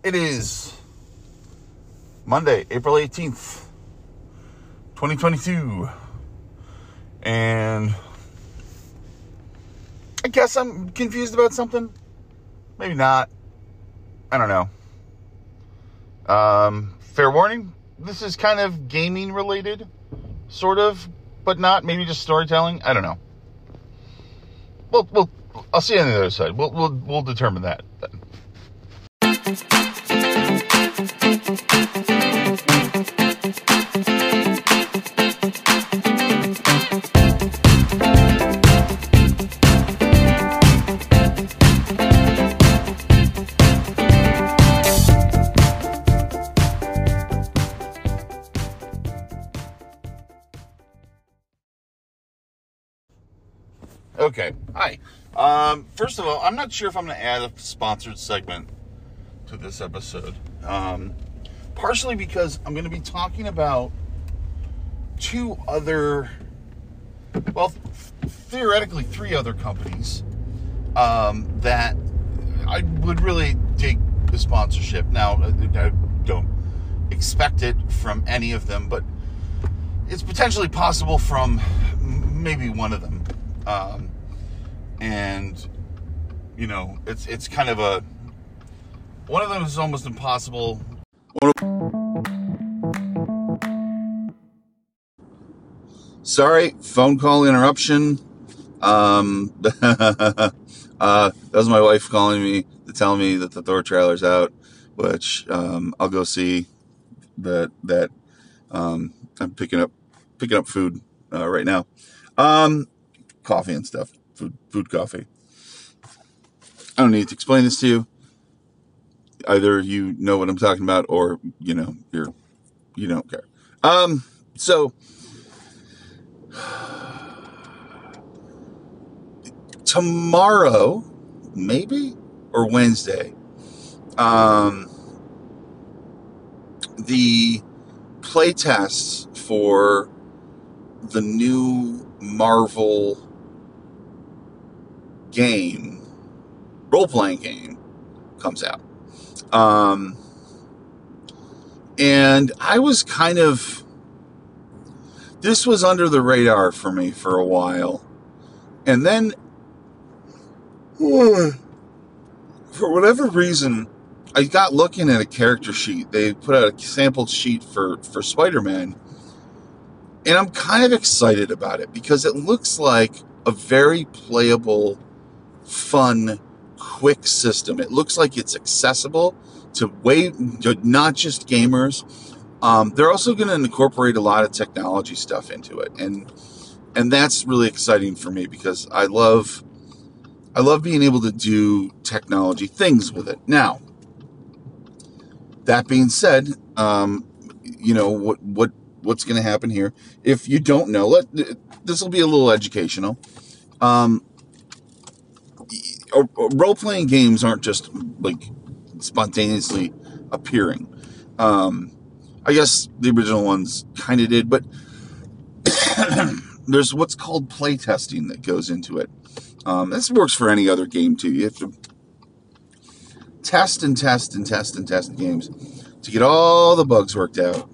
It is Monday, April 18th, 2022. And I guess I'm confused about something. Maybe not. I don't know. Um, fair warning, this is kind of gaming related, sort of, but not. Maybe just storytelling. I don't know. Well, well, I'll see you on the other side. We'll we'll we'll determine that then. Okay. Hi. Um, first of all, I'm not sure if I'm going to add a sponsored segment to this episode. Um, partially because I'm going to be talking about two other, well, theoretically, three other companies um, that I would really dig the sponsorship. Now, I don't expect it from any of them, but it's potentially possible from maybe one of them. Um, and you know, it's it's kind of a one of them is almost impossible. Sorry, phone call interruption. Um, uh, that was my wife calling me to tell me that the Thor trailer's out, which um, I'll go see. That that um, I'm picking up picking up food uh, right now, um, coffee and stuff, food food coffee. I don't need to explain this to you. Either you know what I'm talking about, or you know you're you don't care. Um, so tomorrow, maybe or Wednesday, um, the play tests for the new Marvel game, role playing game, comes out. Um, and I was kind of, this was under the radar for me for a while. And then, for whatever reason, I got looking at a character sheet. They put out a sampled sheet for, for Spider Man. And I'm kind of excited about it because it looks like a very playable, fun, quick system. It looks like it's accessible to way to not just gamers. Um, they're also going to incorporate a lot of technology stuff into it, and and that's really exciting for me because I love I love being able to do technology things with it. Now, that being said, um, you know what what what's going to happen here. If you don't know, let this will be a little educational. Um, role playing games aren't just like spontaneously appearing. Um, I guess the original ones kind of did, but there's what's called play testing that goes into it. Um, this works for any other game too. You have to test and test and test and test games to get all the bugs worked out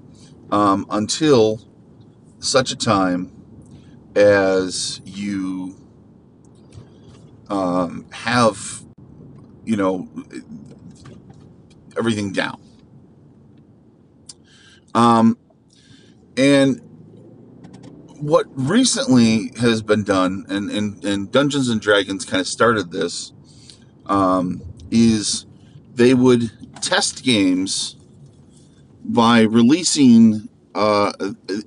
um, until such a time as you um, have, you know, everything down. Um, and what recently has been done, and, and, and Dungeons and Dragons kind of started this, um, is they would test games by releasing uh,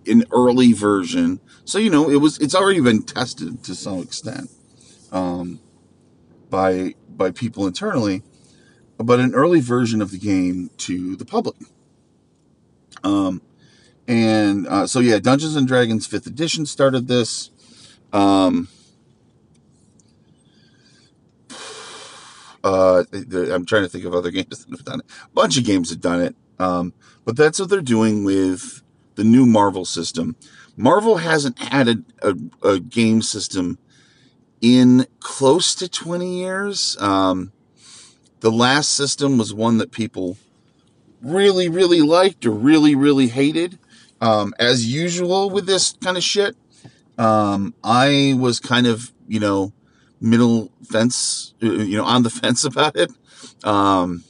an early version. So you know it was it's already been tested to some extent um, by by people internally, but an early version of the game to the public. Um, and uh, so yeah, Dungeons and Dragons Fifth Edition started this. Um, uh, I'm trying to think of other games that have done it. A bunch of games have done it, um, but that's what they're doing with the new Marvel system. Marvel hasn't added a, a game system in close to 20 years. Um, the last system was one that people really, really liked or really, really hated. Um, as usual with this kind of shit, um, I was kind of, you know, middle fence, uh, you know, on the fence about it. Um,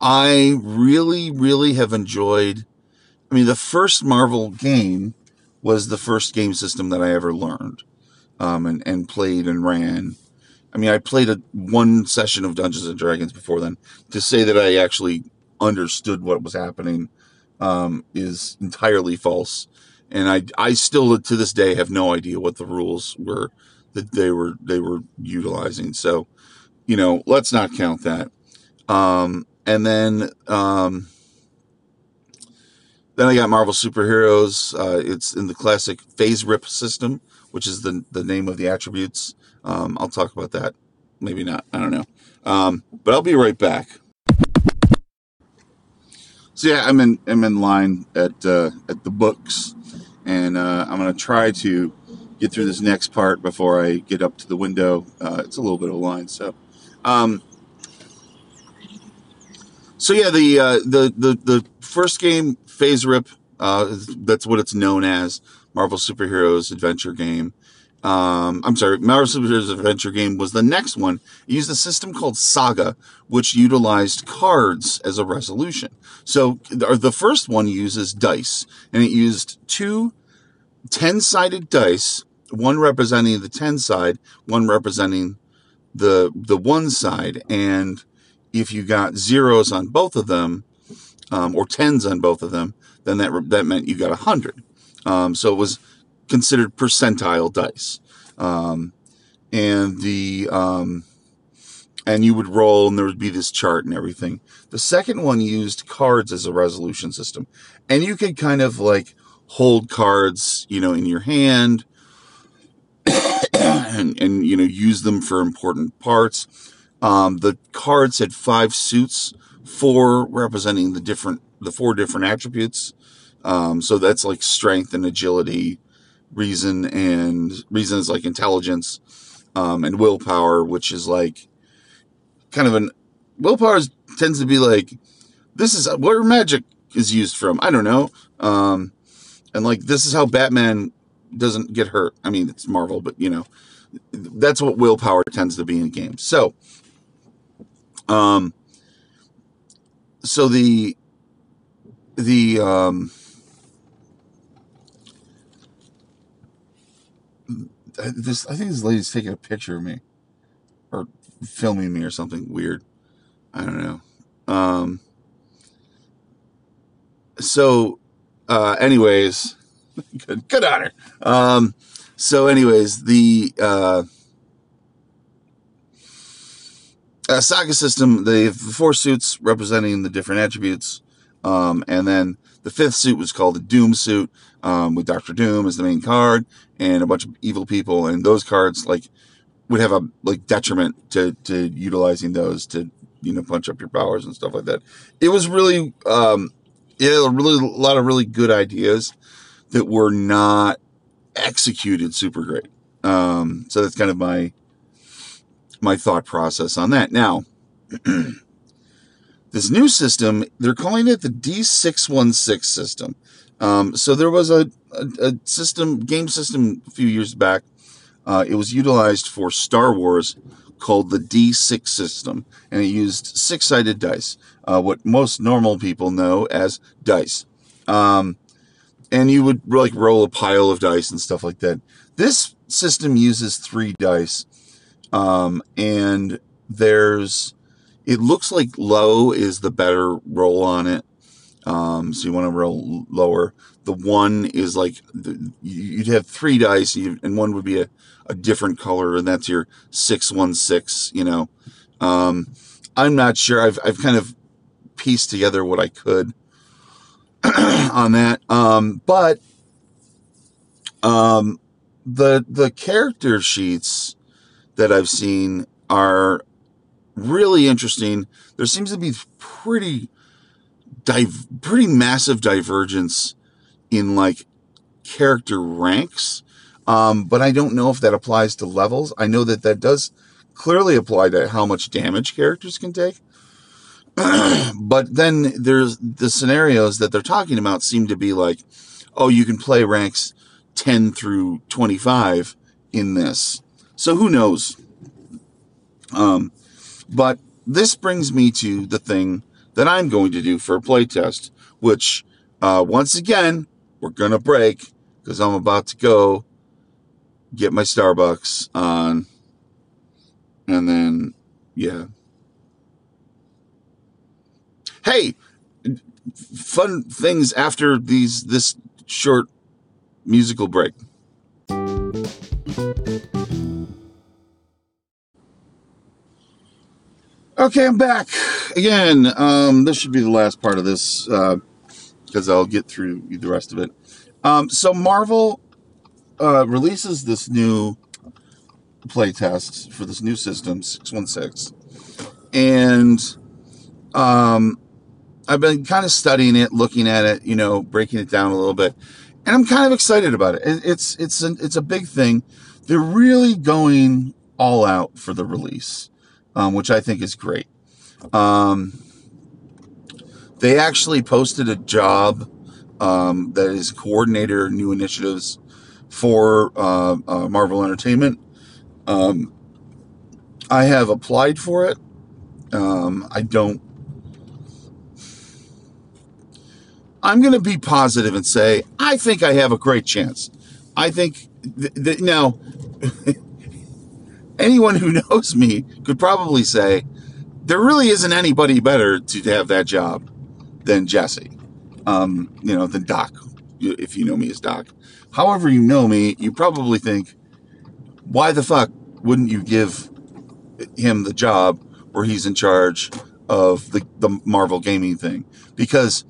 I really, really have enjoyed. I mean, the first Marvel game was the first game system that I ever learned um, and, and played and ran. I mean, I played a one session of Dungeons and Dragons before then. To say that I actually understood what was happening um, is entirely false, and I I still to this day have no idea what the rules were that they were they were utilizing. So, you know, let's not count that. Um, and then um, then I got Marvel Superheroes. Uh, it's in the classic FASERIP system, which is the the name of the attributes. Um, I'll talk about that. Maybe not. I don't know. Um, but I'll be right back. So yeah, I'm in I'm in line at uh, at the books, and uh, I'm gonna try to get through this next part before I get up to the window. Uh, it's a little bit of a line, so. Um, so yeah, the uh, the the the first game, FASERIP, uh, that's what it's known as, Marvel Superheroes Adventure Game. Um, I'm sorry, Marvel Superheroes Adventure Game was the next one. It used a system called Saga, which utilized cards as a resolution. So the first one uses dice, and it used two 10 sided dice, one representing the 10 side, one representing the the one side. And if you got zeros on both of them, um, or tens on both of them, then that that meant you got a hundred. Um, so it was considered percentile dice, um, and the um, and you would roll, and there would be this chart and everything. The second one used cards as a resolution system, and you could kind of like hold cards, you know, in your hand and, and, you know, use them for important parts. Um, the cards had five suits, four representing the different, the four different attributes. Um, so that's like strength and agility, reason and reason is like intelligence, um, and willpower, which is like kind of an willpower tends to be like, this is where magic is used from. I don't know. Um, and like this is how Batman doesn't get hurt. I mean, it's Marvel, but you know, that's what willpower tends to be in games. So, um, so the the um, this I think this lady's taking a picture of me or filming me or something weird. I don't know. Um, so uh, anyways, good, good. Um, so, anyways, the uh, uh, Saga system, the four suits representing the different attributes, um, and then the fifth suit was called the Doom suit, um, with Doctor Doom as the main card, and a bunch of evil people, and those cards like would have a like detriment to to utilizing those to you know punch up your powers and stuff like that. It was really um, it had a really a lot of really good ideas that were not executed super great. Um, so that's kind of my my thought process on that. Now, this new system, they're calling it the D616 system. Um, so there was a, a, a, system, game system a few years back. Uh, it was utilized for Star Wars called the D6 system, and it used six sided dice, uh, what most normal people know as dice. Um, and you would like roll a pile of dice and stuff like that. This system uses three dice, um, and there's it looks like low is the better roll on it. Um, so you want to roll lower. The one is like the, you'd have three dice, and one would be a, a different color, and that's your six one six. You know, um, I'm not sure. I've I've kind of pieced together what I could on that. Um, but um, the the character sheets that I've seen are really interesting. There seems to be pretty div- pretty massive divergence in like character ranks. Um, but I don't know if that applies to levels. I know that that does clearly apply to how much damage characters can take. but then there's the scenarios that they're talking about seem to be like, oh, you can play ranks 10 through 25 in this. So who knows? Um, but this brings me to the thing that I'm going to do for a playtest, which uh, once again, we're going to break because I'm about to go get my Starbucks on. And then, yeah. Hey, fun things after these this short musical break. Okay, I'm back again. Um, this should be the last part of this because uh, I'll get through the rest of it. Um, so Marvel uh, releases this new playtest for this new system, six one six, and um, I've been kind of studying it, looking at it, you know, breaking it down a little bit, and I'm kind of excited about it. It's it's a, it's a big thing. They're really going all out for the release um, which I think is great. Um, they actually posted a job um, that is coordinator new initiatives for uh, uh, Marvel Entertainment. Um, I have applied for it. Um, I don't. I'm going to be positive and say I think I have a great chance. I think th- th- now anyone who knows me could probably say there really isn't anybody better to have that job than Jesse. Um, you know, than Doc, if you know me as Doc. However, you know me, you probably think, why the fuck wouldn't you give him the job where he's in charge of the, the Marvel gaming thing? Because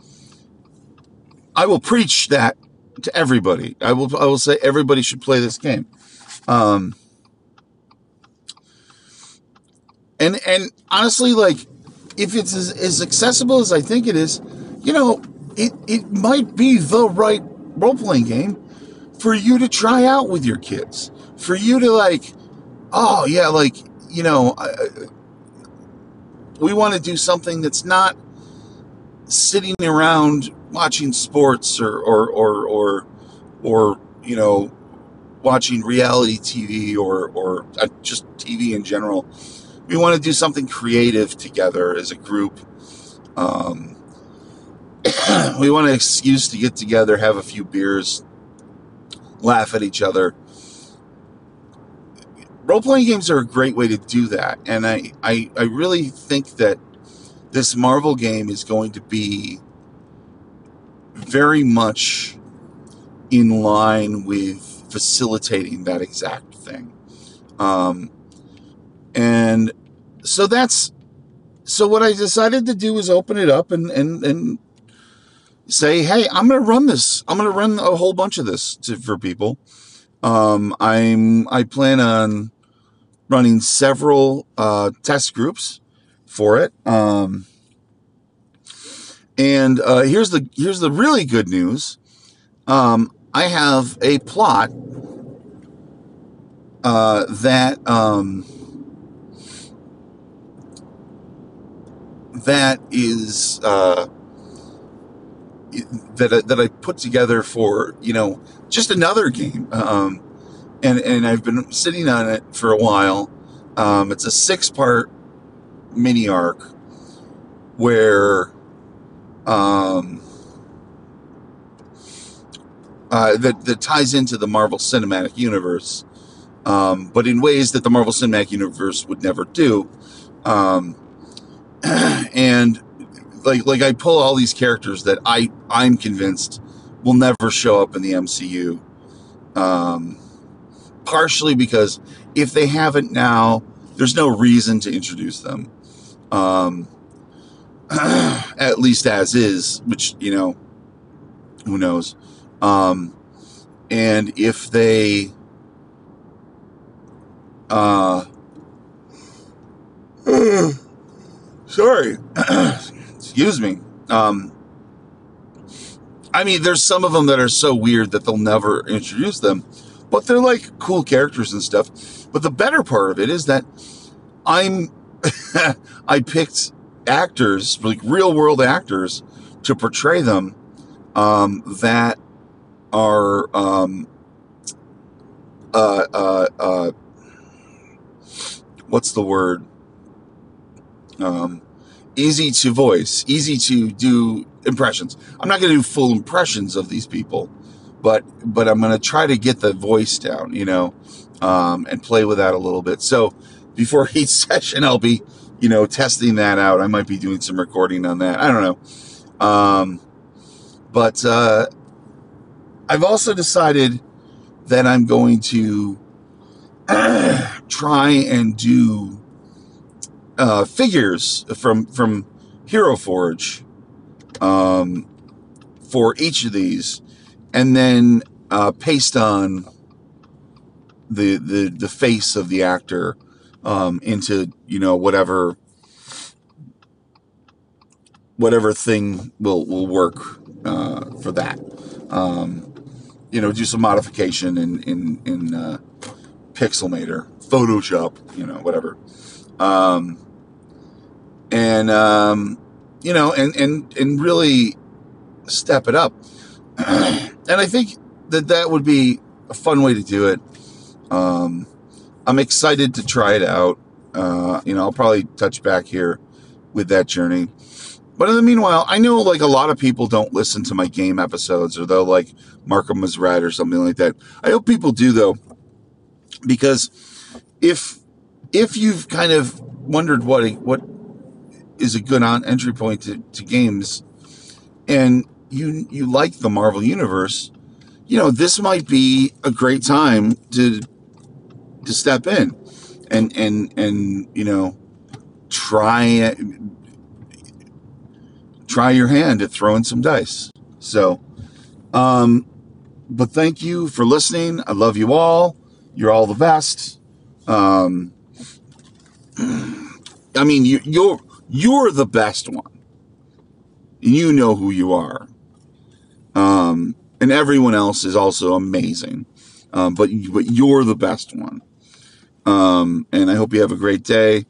I will preach that to everybody. I will I will say everybody should play this game. Um, And and honestly, like if it's as, as accessible as I think it is, you know, it it might be the right role playing game for you to try out with your kids. For you to like, oh yeah, like you know, we want to do something that's not sitting around watching sports or or or or, or you know watching reality TV or or uh, just TV in general we want to do something creative together as a group. Um, we want an excuse to get together, have a few beers, laugh at each other. Role playing games are a great way to do that. And I, I, I really think that this Marvel game is going to be very much in line with facilitating that exact thing. Um, and so that's so what I decided to do was open it up and and and say, hey, I'm going to run this. I'm going to run a whole bunch of this to, for people. Um, I'm I plan on running several uh, test groups for it. Um, and uh, here's the here's the really good news. Um, I have a plot uh, that um, that is uh, that that I put together for you know just another game, um, and and I've been sitting on it for a while. Um, it's a six part mini arc where um, uh, that that ties into the Marvel Cinematic Universe, um, but in ways that the Marvel Cinematic Universe would never do. Um, and like like I pull all these characters that I I'm convinced will never show up in the MCU. Um, partially because if they haven't now, there's no reason to introduce them. Um, at least as is, which you know, who knows. Um, and if they uh Sorry. Excuse me. Um, I mean, there's some of them that are so weird that they'll never introduce them, but they're like cool characters and stuff. But the better part of it is that I'm, I picked actors, like real world actors, to portray them um, that are um, uh, uh, uh, what's the word? Um, easy to voice, easy to do impressions. I'm not going to do full impressions of these people, but but I'm going to try to get the voice down, you know, um, and play with that a little bit. So before each session, I'll be, you know, testing that out. I might be doing some recording on that. I don't know. Um, but uh, I've also decided that I'm going to try and do uh, figures from from Hero Forge um, for each of these, and then uh, paste on the the the face of the actor um, into you know whatever whatever thing will will work uh, for that. Um, you know, do some modification in in in uh, Pixelmator, Photoshop, you know, whatever. Um, and um, you know, and and and really step it up. and I think that that would be a fun way to do it. Um, I'm excited to try it out. Uh, you know, I'll probably touch back here with that journey. But in the meanwhile, I know like a lot of people don't listen to my game episodes or they'll like Markham was right or something like that. I hope people do though, because if if you've kind of wondered what a, what is a good on entry point to, to games and you you like the Marvel universe, you know, this might be a great time to to step in and and and you know try try your hand at throwing some dice. So, um, but thank you for listening. I love you all. You're all the best. Um, I mean, you, you're you're the best one. You know who you are. Um, and everyone else is also amazing. Um, but but you're the best one. Um, and I hope you have a great day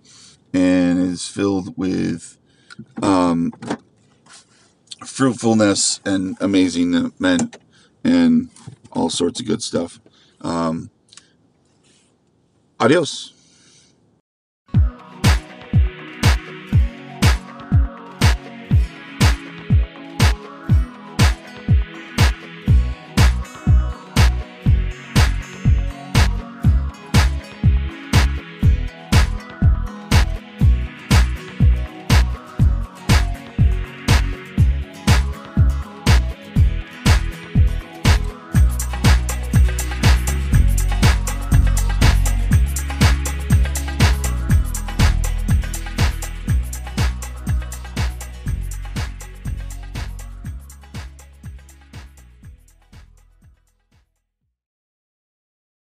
and is filled with um, fruitfulness and amazing men and all sorts of good stuff. Um, adios.